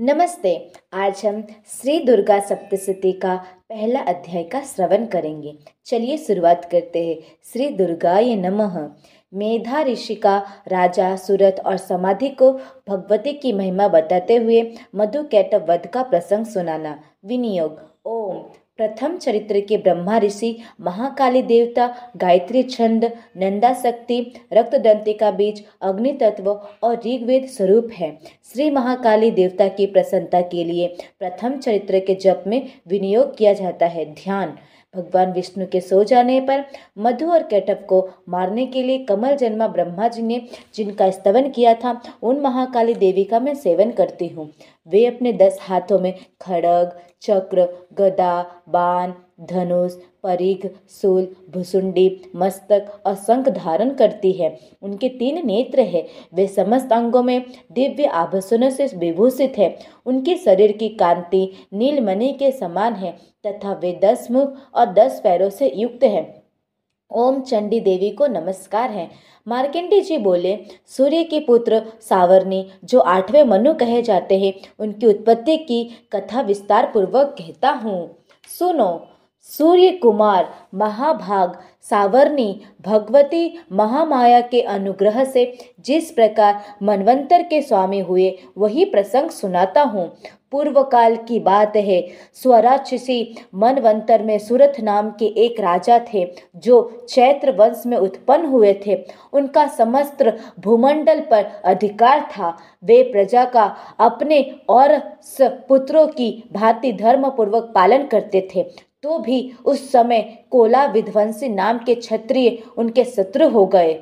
नमस्ते, आज हम श्री दुर्गा सप्तशती का पहला अध्याय का श्रवण करेंगे। चलिए शुरुआत करते हैं। श्री दुर्गा ये नमः। मेधा ऋषि का राजा, सूरत और समाधि को भगवती की महिमा बताते हुए मधु कैटव वध का प्रसंग सुनाना। विनियोग, ओम। प्रथम चरित्र के ब्रह्मा ऋषि, महाकाली देवता, गायत्री छंद, नंदा शक्ति, रक्तदंती का बीज, अग्नि तत्व और ऋग्वेद स्वरूप है। श्री महाकाली देवता की प्रसन्नता के लिए प्रथम चरित्र के जप में विनियोग किया जाता है। ध्यान भगवान विष्णु के सो जाने पर मधु और कैटव को मारने के लिए कमल जन्मा ब्रह्मा जी ने जिनका स्तवन किया था, उन महाकाली देवी का मैं सेवन करती हूँ। वे अपने दस हाथों में खड़ग, चक्र, गदा, बाण धनुष, परिघ सूल भुसुंडी, मस्तक और शंख धारण करती है। उनके तीन नेत्र है। वे समस्त अंगों में दिव्य आभूषणों से विभूषित है। उनके शरीर की कांति नीलमणि के समान है तथा वे दस मुख और दस पैरों से युक्त है। ओम चंडी देवी को नमस्कार है। मार्केंडी जी बोले, सूर्य के पुत्र सावरनी, जो आठवें मनु कहे जाते हैं, उनकी उत्पत्ति की कथा विस्तार पूर्वक कहता हूँ। सुनो सूर्य कुमार महाभाग सावरनी भगवती महामाया के अनुग्रह से जिस प्रकार मनवंतर के स्वामी हुए, वही प्रसंग सुनाता हूँ। पूर्व काल की बात है स्वराक्षसी मनवंतर में सूरत नाम के एक राजा थे, जो चैत्र वंश में उत्पन्न हुए थे। उनका समस्त भूमंडल पर अधिकार था। वे प्रजा का अपने और पुत्रों की भांति धर्म पूर्वक पालन करते थे। तो भी उस समय कोला विध्वंसी नाम के क्षत्रिय उनके शत्रु हो गए।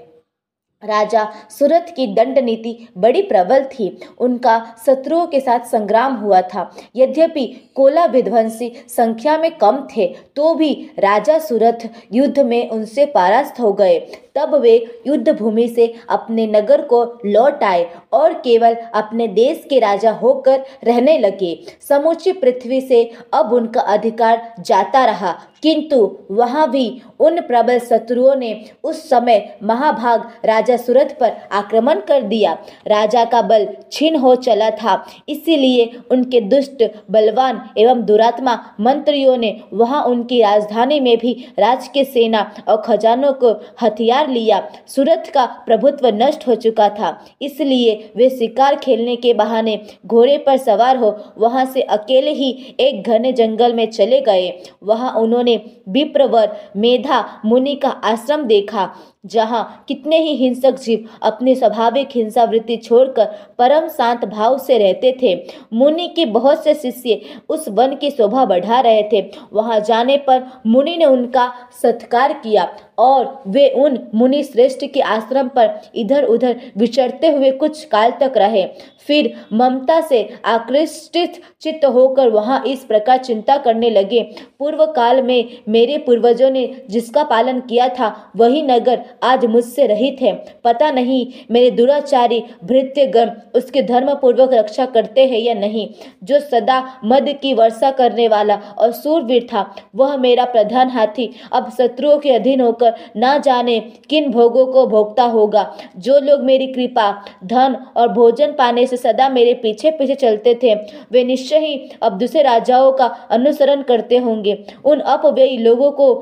राजा सूरत की दंड नीति बड़ी प्रबल थी। उनका शत्रुओं के साथ संग्राम हुआ था। यद्यपि कोला विध्वंसी संख्या में कम थे तो भी राजा सूरत युद्ध में उनसे पारास्त हो गए। तब वे युद्ध भूमि से अपने नगर को लौट आए और केवल अपने देश के राजा होकर रहने लगे। समूची पृथ्वी से अब उनका अधिकार जाता रहा, किंतु वहाँ भी उन प्रबल शत्रुओं ने उस समय महाभाग राजा सूरत पर आक्रमण कर दिया। राजा का बल छीन हो चला था, इसीलिए उनके दुष्ट, बलवान एवं दुरात्मा मंत्रियों ने वहाँ उनकी राजधानी में भी राज के सेना और खजानों को हथियार शिकार लिया। सूरत का प्रभुत्व नष्ट हो चुका था। इसलिए वे शिकार खेलने के बहाने घोड़े पर सवार हो वहाँ से अकेले ही एक घने जंगल में चले गए। वहाँ उन्होंने विप्रवर मेधा मुनि का आश्रम देखा। जहाँ कितने ही हिंसक जीव अपनी स्वाभाविक हिंसा वृत्ति छोड़कर परम शांत भाव से रहते थे। मुनि के बहुत से शिष्य उस वन की शोभा बढ़ा रहे थे। वहाँ जाने पर मुनि ने उनका सत्कार किया और वे उन मुनि श्रेष्ठ के आश्रम पर इधर उधर विचरते हुए कुछ काल तक रहे। फिर ममता से आकृष्टित चित्त होकर वहाँ इस प्रकार चिंता करने लगे। पूर्व काल में मेरे पूर्वजों ने जिसका पालन किया था, वही नगर आज मुझसे रहित है। पता नहीं मेरे दुराचारी भृत्यगण उसके धर्म पूर्वक रक्षा करते हैं या नहीं। जो सदा मद की वर्षा करने वाला और सूरवीर था, वह मेरा प्रधान हाथी। अब शत्रुओं के अधीन होकर ना जाने किन भोगों को भोगता होगा। जो लोग मेरी कृपा, धन और भोजन पाने से सदा मेरे पीछे पीछे चलते थे, वे निश्चय ही अब दूसरे राजाओं का अनुसरण करते होंगे। उन अपव्ययी लोगों को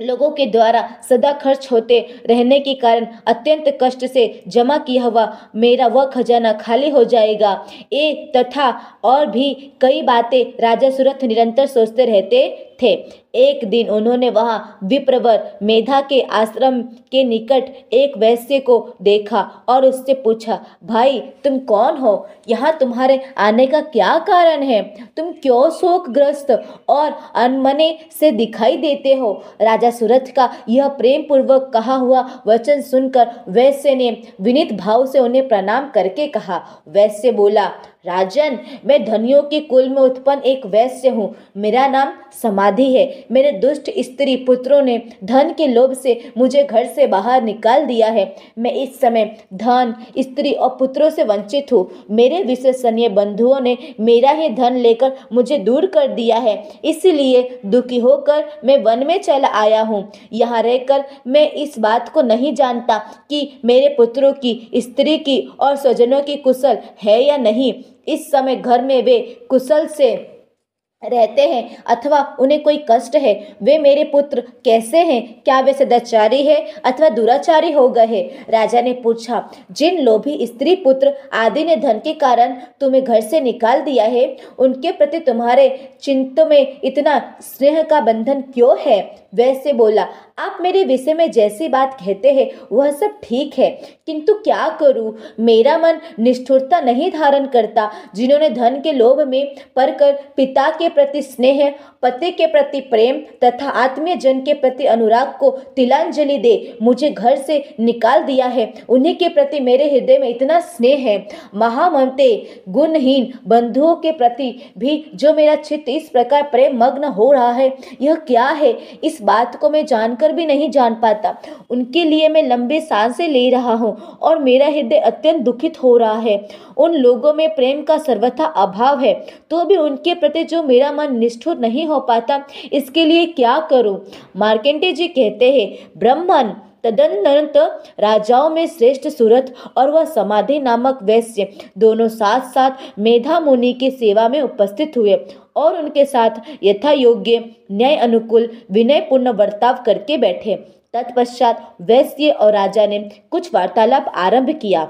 लोगों के द्वारा सदा खर्च होते रहने के कारण अत्यंत कष्ट से जमा किया हुआ मेरा वह खजाना खाली हो जाएगा। ए तथा और भी कई बातें राजा सूरत निरंतर सोचते रहते थे। एक दिन उन्होंने वहाँ विप्रवर मेधा के आश्रम के निकट एक वैश्य को देखा और उससे पूछा, भाई, तुम कौन हो? यहाँ तुम्हारे आने का क्या कारण है? तुम क्यों शोकग्रस्त और अनमने से दिखाई देते हो? राजा सूरत का यह प्रेम पूर्वक कहा हुआ वचन सुनकर वैश्य ने विनित भाव से उन्हें प्रणाम करके कहा। वैश्य बोला राजन, मैं धनियों के कुल में उत्पन्न एक वैश्य हूँ। मेरा नाम समाधि है। मेरे दुष्ट स्त्री पुत्रों ने धन के लोभ से मुझे घर से बाहर निकाल दिया है। मैं इस समय धन, स्त्री और पुत्रों से वंचित हूँ। मेरे विश्वसनीय बंधुओं ने मेरा ही धन लेकर मुझे दूर कर दिया है। इसलिए दुखी होकर मैं वन में चला आया हूँ। यहाँ रहकर मैं इस बात को नहीं जानता कि मेरे पुत्रों की, स्त्री की और स्वजनों की कुशल है या नहीं। इस समय घर में वे कुशल से रहते हैं अथवा उन्हें कोई कष्ट है, वे मेरे पुत्र कैसे हैं? क्या वे सदाचारी है अथवा दुराचारी हो गए हैं? राजा ने पूछा, जिन लोभी स्त्री पुत्र आदि ने धन के कारण तुम्हें घर से निकाल दिया है, उनके प्रति तुम्हारे चिंत में इतना स्नेह का बंधन क्यों है? वैसे बोला, आप मेरे विषय में जैसी बात कहते हैं, वह सब ठीक है, किंतु क्या करूँ? मेरा मन निष्ठुरता नहीं धारण करता, जिन्होंने धन के लोभ में पढ़कर पिता के प्रति स्नेह, पति के प्रति प्रेम तथा आत्मीय जन के प्रति अनुराग को तिलांजलि दे, मुझे घर से निकाल दिया है। उन्हीं के प्रति मेरे हृदय में इतना स्नेह है। महाममते गुणहीन बंधुओं के प्रति भी जो मेरा चित्त इस प्रकार प्रेम मग्न हो रहा है, यह क्या है? इस बात को मैं जानकर भी नहीं जान पाता। उनके लिए मैं लंबे साँसें ले रहा हूँ और मेरा हृदय अत्यंत दुखित हो रहा है। उन लोगों में प्रेम का सर्वथा अभाव है तो भी उनके प्रति जो मेरा मन निष्ठुर नहीं हो पाता। इसके लिए क्या करूँ? मार्केंडे जी कहते हैं, ब्रह्मन, तदनंत राजाओं में श्रेष्ठ सूरत और वह समाधि नामक वैश्य। दोनों साथ साथ मेधा मुनि की सेवा में उपस्थित हुए और उनके साथ यथा योग्य न्याय अनुकूल विनयपूर्ण बर्ताव करके बैठे। तत्पश्चात वैश्य और राजा ने कुछ वार्तालाप आरंभ किया।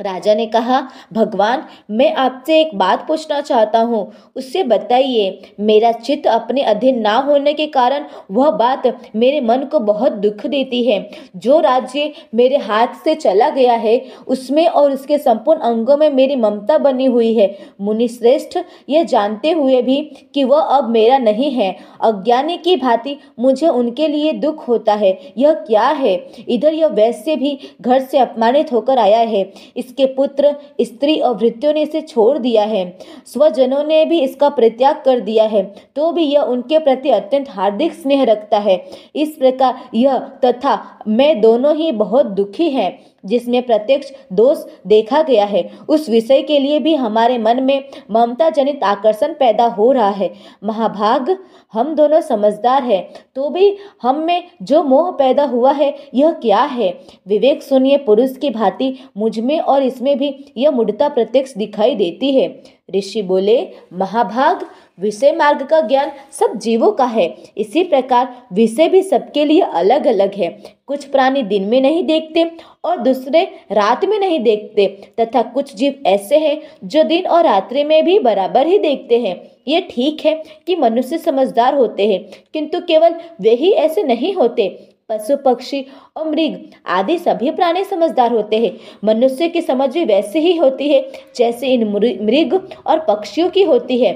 राजा ने कहा, भगवान, मैं आपसे एक बात पूछना चाहता हूँ। उससे बताइए, मेरा चित्त अपने अधीन ना होने के कारण वह बात मेरे मन को बहुत दुख देती है। जो राज्य मेरे हाथ से चला गया है, उसमें और उसके संपूर्ण अंगों में मेरी ममता बनी हुई है। मुनि श्रेष्ठ यह जानते हुए भी कि वह अब मेरा नहीं है। अज्ञानी की भांति मुझे उनके लिए दुख होता है। यह क्या है? इधर यह वैसे भी घर से अपमानित होकर आया है। इस इसके पुत्र, स्त्री और वृत्तियों ने इसे छोड़ दिया है। स्वजनों ने भी इसका परित्याग कर दिया है तो भी यह उनके प्रति अत्यंत हार्दिक स्नेह रखता है। इस प्रकार यह तथा मैं दोनों ही बहुत दुखी हैं। जिसमें प्रत्यक्ष दोष देखा गया है, उस विषय के लिए भी हमारे मन में ममता जनित आकर्षण पैदा हो रहा है। महाभाग, हम दोनों समझदार हैं तो भी हम में जो मोह पैदा हुआ है, यह क्या है? विवेक सुनिए, पुरुष की भांति मुझमें और इसमें भी यह मुड़ता प्रत्यक्ष दिखाई देती है। ऋषि बोले, महाभाग विषय मार्ग का ज्ञान सब जीवों का है। इसी प्रकार विषय भी सबके लिए अलग अलग है। कुछ प्राणी दिन में नहीं देखते और दूसरे रात में नहीं देखते, तथा कुछ जीव ऐसे हैं जो दिन और रात्रि में भी बराबर ही देखते हैं। ये ठीक है कि मनुष्य समझदार होते हैं, किंतु केवल वे ही ऐसे नहीं होते। पशु, पक्षी और मृग आदि सभी प्राणी समझदार होते हैं। मनुष्य की समझ भी वैसे ही होती है जैसे इन मृग और पक्षियों की होती है।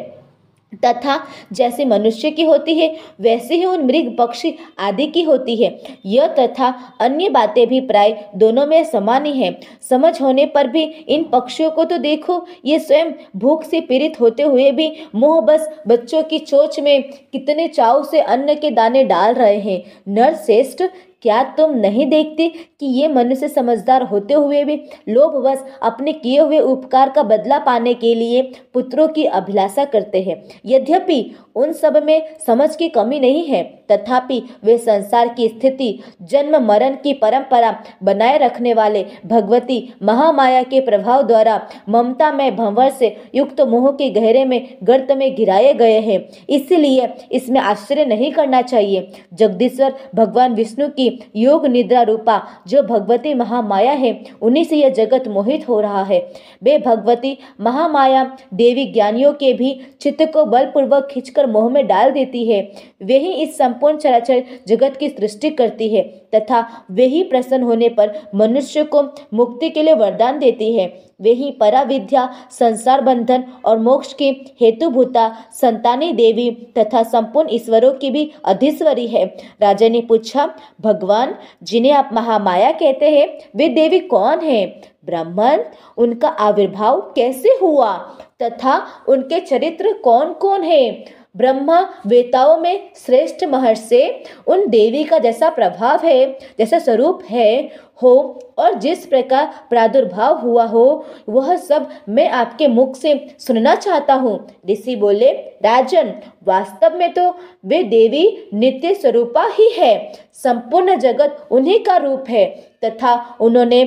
तथा जैसे मनुष्य की होती है, वैसे ही उन मृग पक्षी आदि की होती है। यह तथा अन्य बातें भी प्राय दोनों में समान ही है। समझ होने पर भी इन पक्षियों को तो देखो, ये स्वयं भूख से पीड़ित होते हुए भी मोह बस बच्चों की चोच में कितने चाव से अन्न के दाने डाल रहे हैं। नर श्रेष्ठ क्या तुम नहीं देखते कि ये मनुष्य समझदार होते हुए भी लोभवश अपने किए हुए उपकार का बदला पाने के लिए पुत्रों की अभिलाषा करते हैं? यद्यपि उन सब में समझ की कमी नहीं है। तथापि वे संसार की स्थिति, जन्म, मरण की परंपरा बनाए रखने वाले भगवती महामाया के प्रभाव द्वारा ममता में भंवर से युक्त मोह के गहरे में गर्त में गिराए गए हैं। इसलिए इसमें आश्चर्य नहीं करना चाहिए। जगदीश्वर भगवान विष्णु की योग निद्रा रूपा जो भगवती महामाया है, उन्हीं से यह जगत मोहित हो रहा है। वे भगवती महामाया देवी ज्ञानियों के भी चित्त को बलपूर्वक खींचकर मोह में डाल देती है। वे ही इस संपूर्ण चराचर जगत की सृष्टि करती है तथा वे ही प्रसन्न होने पर मनुष्य को मुक्ति के लिए वरदान देती है। वे ही पराविद्या, संसार बंधन और मोक्ष की हेतुभूता, संतानी देवी तथा संपूर्ण ईश्वरों की भी अधीश्वरी है। राजा ने पूछा, भगवान, जिन्हें आप महामाया कहते हैं, वे देवी कौन है? ब्राह्मण, उनका आविर्भाव कैसे हुआ? तथा उनके चरित्र कौन कौन है? ब्रह्मा वेताओं में श्रेष्ठ महर्षि, उन देवी का जैसा प्रभाव है, जैसा स्वरूप है, हो और जिस प्रकार प्रादुर्भाव हुआ हो, वह सब मैं आपके मुख से सुनना चाहता हूँ। ऋषि बोले, राजन, वास्तव में तो वे देवी नित्य स्वरूपा ही है, संपूर्ण जगत उन्हीं का रूप है, तथा उन्होंने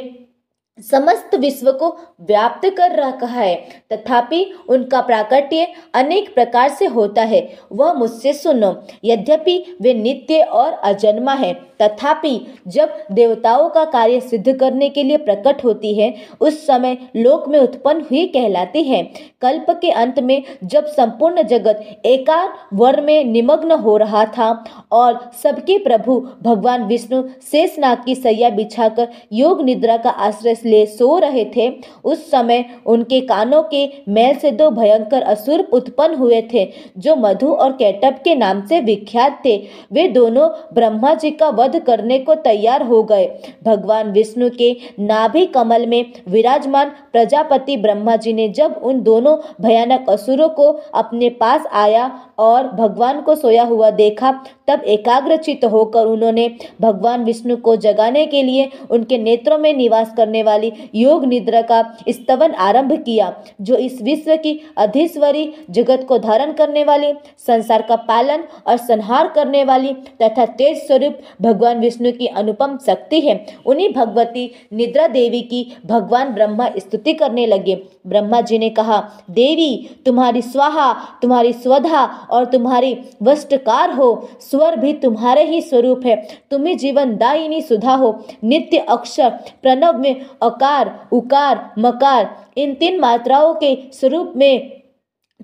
समस्त विश्व को व्याप्त कर रखा है। तथापि उनका प्राकट्य अनेक प्रकार से होता है। वह मुझसे सुनो, यद्यपि वे नित्य और अजन्मा है। तथापि, जब देवताओं का कार्य सिद्ध करने के लिए प्रकट होती है, उस समय लोक में उत्पन्न हुई कहलाती है। कल्प के अंत में, जब संपूर्ण जगत एकार वर में निमग्न हो रहा था और सबके प्रभु भगवान विष्णु शेषनाग की सैया बिछाकर योग निद्रा का आश्रय ले सो रहे थे, उस समय उनके कानों के मैल से दो भयंकर असुर उत्पन्न हुए थे, जो मधु और कैटप के नाम से विख्यात थे। वे दोनों ब्रह्मा जी का करने को तैयार हो गए। भगवान विष्णु के नाभि कमल में विराजमान प्रजापति ब्रह्मा जी ने जब उन दोनों भयानक असुरों को अपने पास आया और भगवान को सोया हुआ देखा तब एकाग्रचित होकर उन्होंने भगवान विष्णु को जगाने के लिए उनके नेत्रों में निवास करने वाली योग निद्रा का स्तवन आरंभ किया, जो इस विश्व की अधीश्वरी जगत को धारण करने वाली, संसार का पालन और संहार करने वाली तथा तेज स्वरूप भगवान विष्णु की अनुपम शक्ति है। उन्हीं भगवती निद्रा देवी की भगवान ब्रह्मा स्तुति करने लगे। ब्रह्मा जी ने कहा, देवी, तुम्हारी स्वाहा, तुम्हारी स्वधा और तुम्हारी वस्टकार हो स्वर भी तुम्हारे ही स्वरूप है। तुम्हें जीवन दायिनी सुधा हो। नित्य अक्षर, प्रणव में अकार, उकार, मकार, इन तीन मात्राओं के स्वरूप में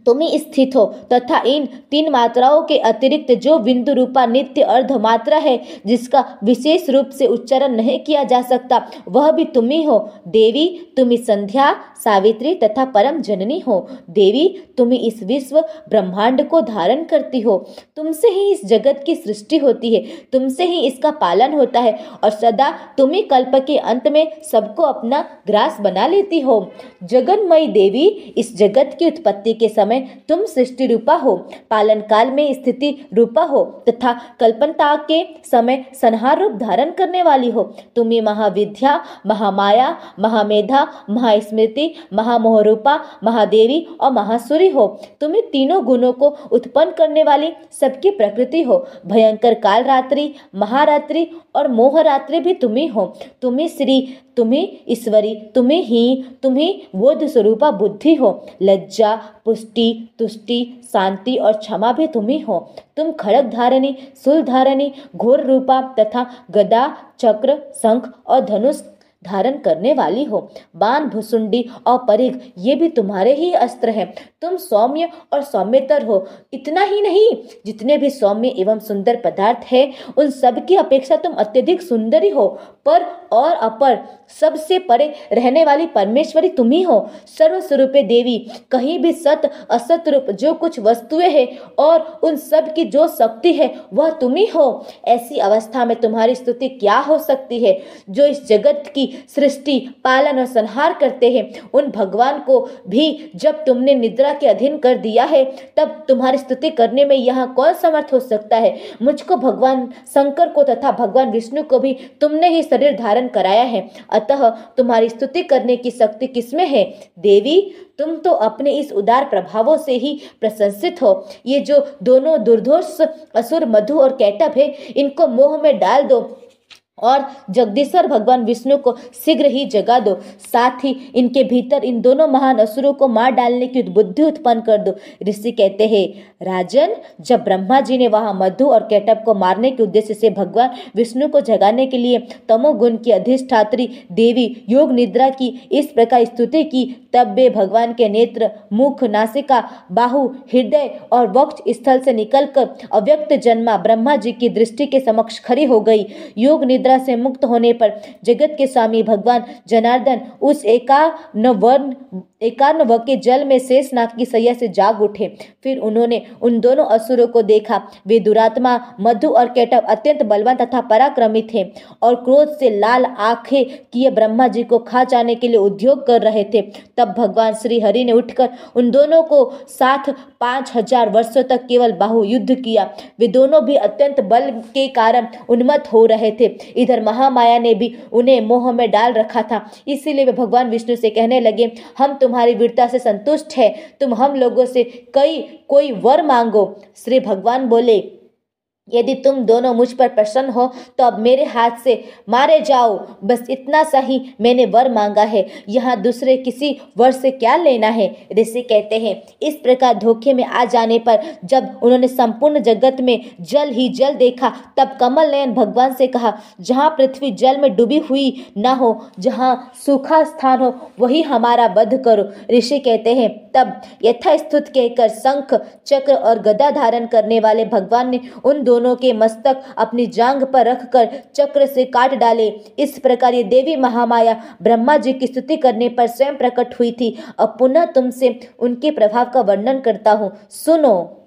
तुम ही स्थित हो, तथा इन तीन मात्राओं के अतिरिक्त जो बिंदु रूपा नित्य अर्ध मात्रा है, जिसका विशेष रूप से उच्चारण नहीं किया जा सकता, वह भी तुम ही हो। देवी, तुम संध्या, सावित्री तथा परम जननी हो। देवी, तुम इस विश्व ब्रह्मांड को धारण करती हो। तुमसे ही इस जगत की सृष्टि होती है, तुमसे ही इसका पालन होता है, और सदा तुम ही कल्प के अंत में सबको अपना ग्रास बना लेती हो। जगन्मयी देवी, इस जगत की उत्पत्ति के समय तुम सृष्टि रूपा हो पालन काल में स्थिति रूपा हो, तथा कल्पनता के समय संहार रूप धारण करने वाली हो। तुम्हें महाविद्या, महामाया, महामेधा, महास्मृति, महामोहरूपा, महादेवी और महासुरी हो। तुम्हें तीनों गुणों को उत्पन्न करने वाली सबकी प्रकृति हो। भयंकर काल रात्रि महारात्रि और मोहरात्रि भी तुम्हें हो तुम्हें श्री तुम्हें ईश्वरी तुम्हें ही तुम्हें बोध स्वरूपा बुद्धि हो। लज्जा, पुष्टि तुष्टि, शांति और क्षमा भी तुम्हें हो। तुम खड़क धारणी, सुल धारणी, घोर रूपा तथा गदा, चक्र, शंख और धनुष धारण करने वाली हो। बाण, भुसुंडी और परिघ, ये भी तुम्हारे ही अस्त्र हैं। तुम सौम्य और सौम्यतर हो। इतना ही नहीं, जितने भी सौम्य एवं सुंदर पदार्थ है, उन सब की अपेक्षा तुम अत्यधिक सुंदरी हो। पर और अपर। सबसे परे रहने वाली परमेश्वरी तुम ही हो। सर्वस्वरूपे देवी, कहीं भी सत, असत रूप जो कुछ वस्तुएँ हैं और उन सब की जो शक्ति है, वह तुम ही हो। ऐसी अवस्था में तुम्हारी स्तुति क्या हो सकती है? जो इस जगत की सृष्टि, पालन और संहार करते हैं, उन भगवान को भी जब तुमने निद्रा के अधीन कर दिया है, तब तुम्हारी स्तुति करने में यहाँ कौन समर्थ हो सकता है? मुझको भगवान शंकर को तथा भगवान विष्णु को भी तुमने ही शरीर धारण कराया है। अतः तुम्हारी स्तुति करने की शक्ति किसमें है? देवी, तुम तो अपने इस उदार प्रभावों से ही प्रशंसित हो। ये जो दोनों दुर्धोष, असुर, मधु और कैटअप है, इनको मोह में डाल दो। और जगदीश्वर भगवान विष्णु को शीघ्र ही जगा दो। साथ ही इनके भीतर इन दोनों महान असुरों को मार डालने की बुद्धि उत्पन्न कर दो। ऋषि कहते हैं, राजन, जब ब्रह्मा जी ने वहाँ मधु और कैटअप को मारने के उद्देश्य से भगवान विष्णु को जगाने के लिए तमोगुण की अधिष्ठात्री देवी योग निद्रा की इस प्रकार स्तुति की, तब वे भगवान के नेत्र, मुख, नासिका, बाहु, हृदय और वक्ष स्थल से निकलकर अव्यक्त जन्मा ब्रह्मा जी की दृष्टि के समक्ष खड़ी हो गई। योग निद्रा निद्रा से मुक्त होने पर जगत के स्वामी भगवान जनार्दन उस एकान वर्ण एकान्न व के जल में शेषनाग की सैया से जाग उठे। फिर उन्होंने उन दोनों असुरों को देखा। वे दुरात्मा, मधु और केटव अत्यंत बलवान तथा पराक्रमी थे और क्रोध से लाल आँखें किए ब्रह्मा जी को खा जाने के लिए उद्योग कर रहे थे। तब भगवान श्री हरि ने उठकर उन दोनों को साथ पाँच हज़ार वर्षों तक केवल बाहु युद्ध किया। वे दोनों भी अत्यंत बल के कारण उन्मत्त हो रहे थे। इधर महामाया ने भी उन्हें मोह में डाल रखा था। इसीलिए वे भगवान विष्णु से कहने लगे, हम तुम्हारी वीरता से संतुष्ट है। तुम हम लोगों से कई, कोई वर मांगो। श्री भगवान बोले यदि तुम दोनों मुझ पर प्रसन्न हो तो अब मेरे हाथ से मारे जाओ। बस इतना सा ही मैंने वर मांगा है। यहाँ दूसरे किसी वर से क्या लेना है? ऋषि कहते हैं, इस प्रकार धोखे में आ जाने पर जब उन्होंने संपूर्ण जगत में जल ही जल देखा, तब कमल नयन भगवान से कहा, जहाँ पृथ्वी जल में डूबी हुई न हो, जहाँ सूखा स्थान हो, वही हमारा वध करो। ऋषि कहते हैं, तब यथास्तुत कहकर शंख, चक्र और गदा धारण करने वाले भगवान ने उन दोनों के मस्तक अपनी जांग पर रखकर चक्र से काट डाले। इस प्रकार ये देवी महामाया ब्रह्मा जी की स्तुति करने पर स्वयं प्रकट हुई थी। अब पुनः तुमसे उनके प्रभाव का वर्णन करता हूँ। सुनो।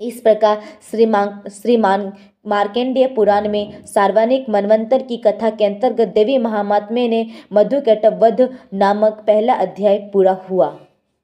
इस प्रकार श्रीमान श्रीमान मार्केंडीय पुराण में सार्वजनिक मनवंतर की कथा के अंतर्गत देवी महात्म्य ने वध नामक पहला अध्याय पूरा हुआ।